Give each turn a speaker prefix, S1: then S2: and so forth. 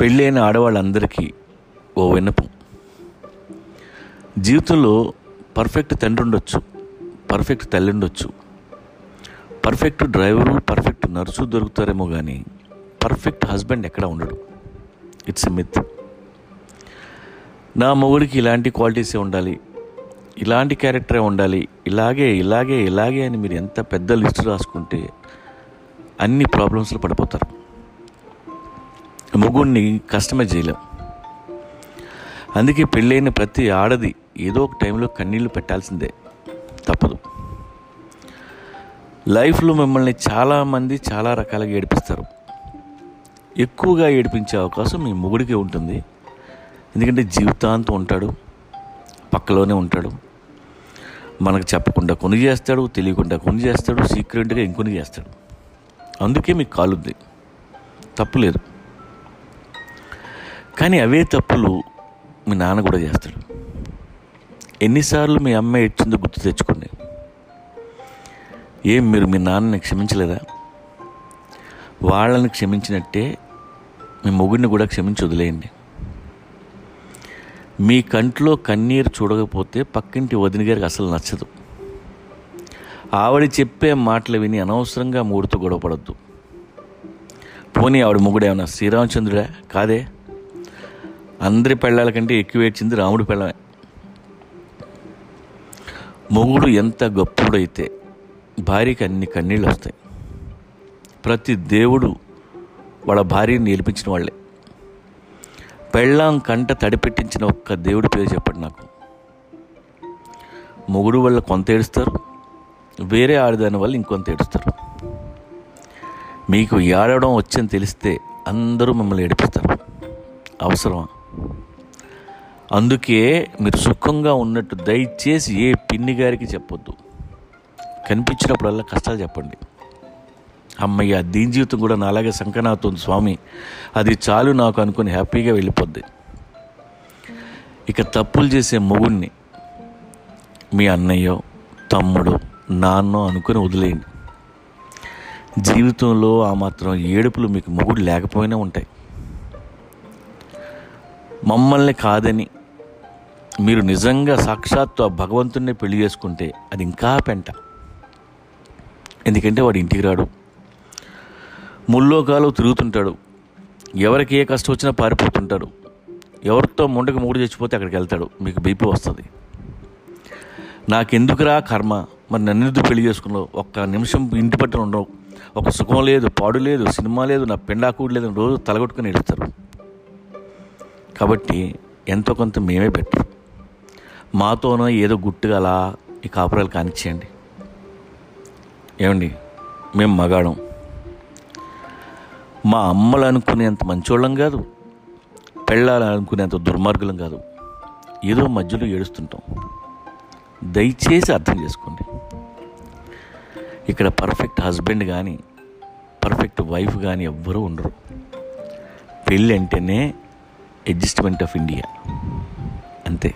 S1: పెళ్ళైన ఆడవాళ్ళందరికీ ఓ విన్నపం. జీవితంలో పర్ఫెక్ట్ తండ్రి ఉండొచ్చు పర్ఫెక్ట్ తల్లి ఉండొచ్చు పర్ఫెక్ట్ డ్రైవరు పర్ఫెక్ట్ నర్సు దొరుకుతారేమో కానీ పర్ఫెక్ట్ హస్బెండ్ ఎక్కడ ఉండడు. It's a myth. నా మొగుడికి ఇలాంటి క్వాలిటీసే ఉండాలి ఇలాంటి క్యారెక్టరే ఉండాలి ఇలాగే ఇలాగే ఇలాగే అని మీరు ఎంత పెద్ద లిస్ట్ రాసుకుంటే అన్ని ప్రాబ్లమ్స్లో పడిపోతారు. మొగుడిని కస్టమైజ్ చేయలేం. అందుకే పెళ్ళైన ప్రతి ఆడది ఏదో ఒక టైంలో కన్నీళ్ళు పెట్టాల్సిందే. తప్పదు. లైఫ్లో మిమ్మల్ని చాలామంది చాలా రకాలుగా ఏడిపిస్తారు. ఎక్కువగా ఏడిపించే అవకాశం మీ మొగుడికే ఉంటుంది. ఎందుకంటే జీవితాంతం ఉంటాడు పక్కలోనే ఉంటాడు. మనకు చెప్పకుండా కొని చేస్తాడు తెలియకుండా కొని చేస్తాడు సీక్రెట్గా ఇంకొని చేస్తాడు. అందుకే మీకు కాలుద్ది. తప్పులేదు కానీ అవే తప్పులు మీ నాన్న కూడా చేస్తాడు. ఎన్నిసార్లు మీ అమ్మ ఏడ్చిందో గుర్తు తెచ్చుకోండి. ఏం మీరు మీ నాన్నని క్షమించలేదా? వాళ్ళని క్షమించినట్టే మీ మొగుడిని కూడా క్షమించి వదిలేయండి. మీ కంట్లో కన్నీరు చూడకపోతే పక్కింటి వదిన గారికి అసలు నచ్చదు. ఆవిడ చెప్పే మాటలు విని అనవసరంగా మూడుతో గొడవపడద్దు పోనీ ఆవిడ మొగుడు ఏమన్నా శ్రీరామచంద్రుడా? కాదే? అందరి పెళ్ళాల కంటే ఎక్కువ ఏడ్చింది రాముడి పెళ్ళమే. మొగుడు ఎంత గొప్పుడైతే భార్యకి అన్ని కన్నీళ్ళు వస్తాయి. ప్రతి దేవుడు వాళ్ళ భార్యని నిలిపించిన వాళ్ళే. పెళ్ళాం కంట తడిపెట్టించిన ఒక్క దేవుడి పేరు చెప్పండి నాకు. మొగుడు వల్ల కొంత ఏడుస్తారు వేరే ఆడదాని వల్ల ఇంకొంత ఏడుస్తారు. మీకు ఏడవడం వచ్చని తెలిస్తే అందరూ మిమ్మల్ని ఏడిపిస్తారు. అవసరమా? అందుకే మీరు సుఖంగా ఉన్నట్టు దయచేసి ఏ పిన్ని గారికి చెప్పొద్దు. కనిపించినప్పుడల్లా కష్టాలు చెప్పండి. అమ్మయ్య దీని జీవితం కూడా నాలాగే సంకనాతుంది స్వామి. అది చాలు నాకు అనుకుని హ్యాపీగా వెళ్ళిపోద్ది. ఇక తప్పులు చేసే మొగుడిని మీ అన్నయ్యో తమ్ముడు నాన్నో అనుకుని వదిలేయండి. జీవితంలో ఆ మాత్రం ఏడుపులు మీకు మొగుడు లేకపోయినా ఉంటాయి. మమ్మల్ని కాదని మీరు నిజంగా సాక్షాత్తు ఆ భగవంతుడిని పెళ్ళి చేసుకుంటే అది ఇంకా పెంట. ఎందుకంటే వాడు ఇంటికి రాడు. ముల్లోకాలు తిరుగుతుంటాడు. ఎవరికి ఏ కష్టం వచ్చినా పారిపోతుంటాడు. ఎవరితో ముండకి మూడు చచ్చిపోతే అక్కడికి వెళ్తాడు. మీకు బీపీ వస్తుంది. నాకెందుకురా కర్మ? మరి నన్నెందుకు పెళ్ళి చేసుకున్నావు? ఒక్క నిమిషం ఇంటి పట్టున ఉండవు. ఒక సుఖం లేదు పాడు లేదు సినిమా లేదు నా పెండాకూడు లేదు అని రోజు తలగొట్టుకుని ఏడుస్తారు. కాబట్టి ఎంతో కొంత మేమే బెటర్ మాతోనో ఏదో గుట్టుగా అలా ఈ కాపురాలు కానిచ్చేయండి. ఏమండి? మేము మగాడం మా అమ్మలు అనుకునేంత మంచోళ్ళం కాదు పెళ్ళాలని అనుకునేంత దుర్మార్గులం కాదు. ఏదో మధ్యలో ఏడుస్తుంటాం. దయచేసి అర్థం చేసుకోండి. ఇక్కడ పర్ఫెక్ట్ హస్బెండ్ కానీ పర్ఫెక్ట్ వైఫ్ కానీ ఎవ్వరూ ఉండరు. పెళ్ళి అంటేనే అడ్జస్ట్మెంట్ ఆఫ్ ఇండియా. అంతే.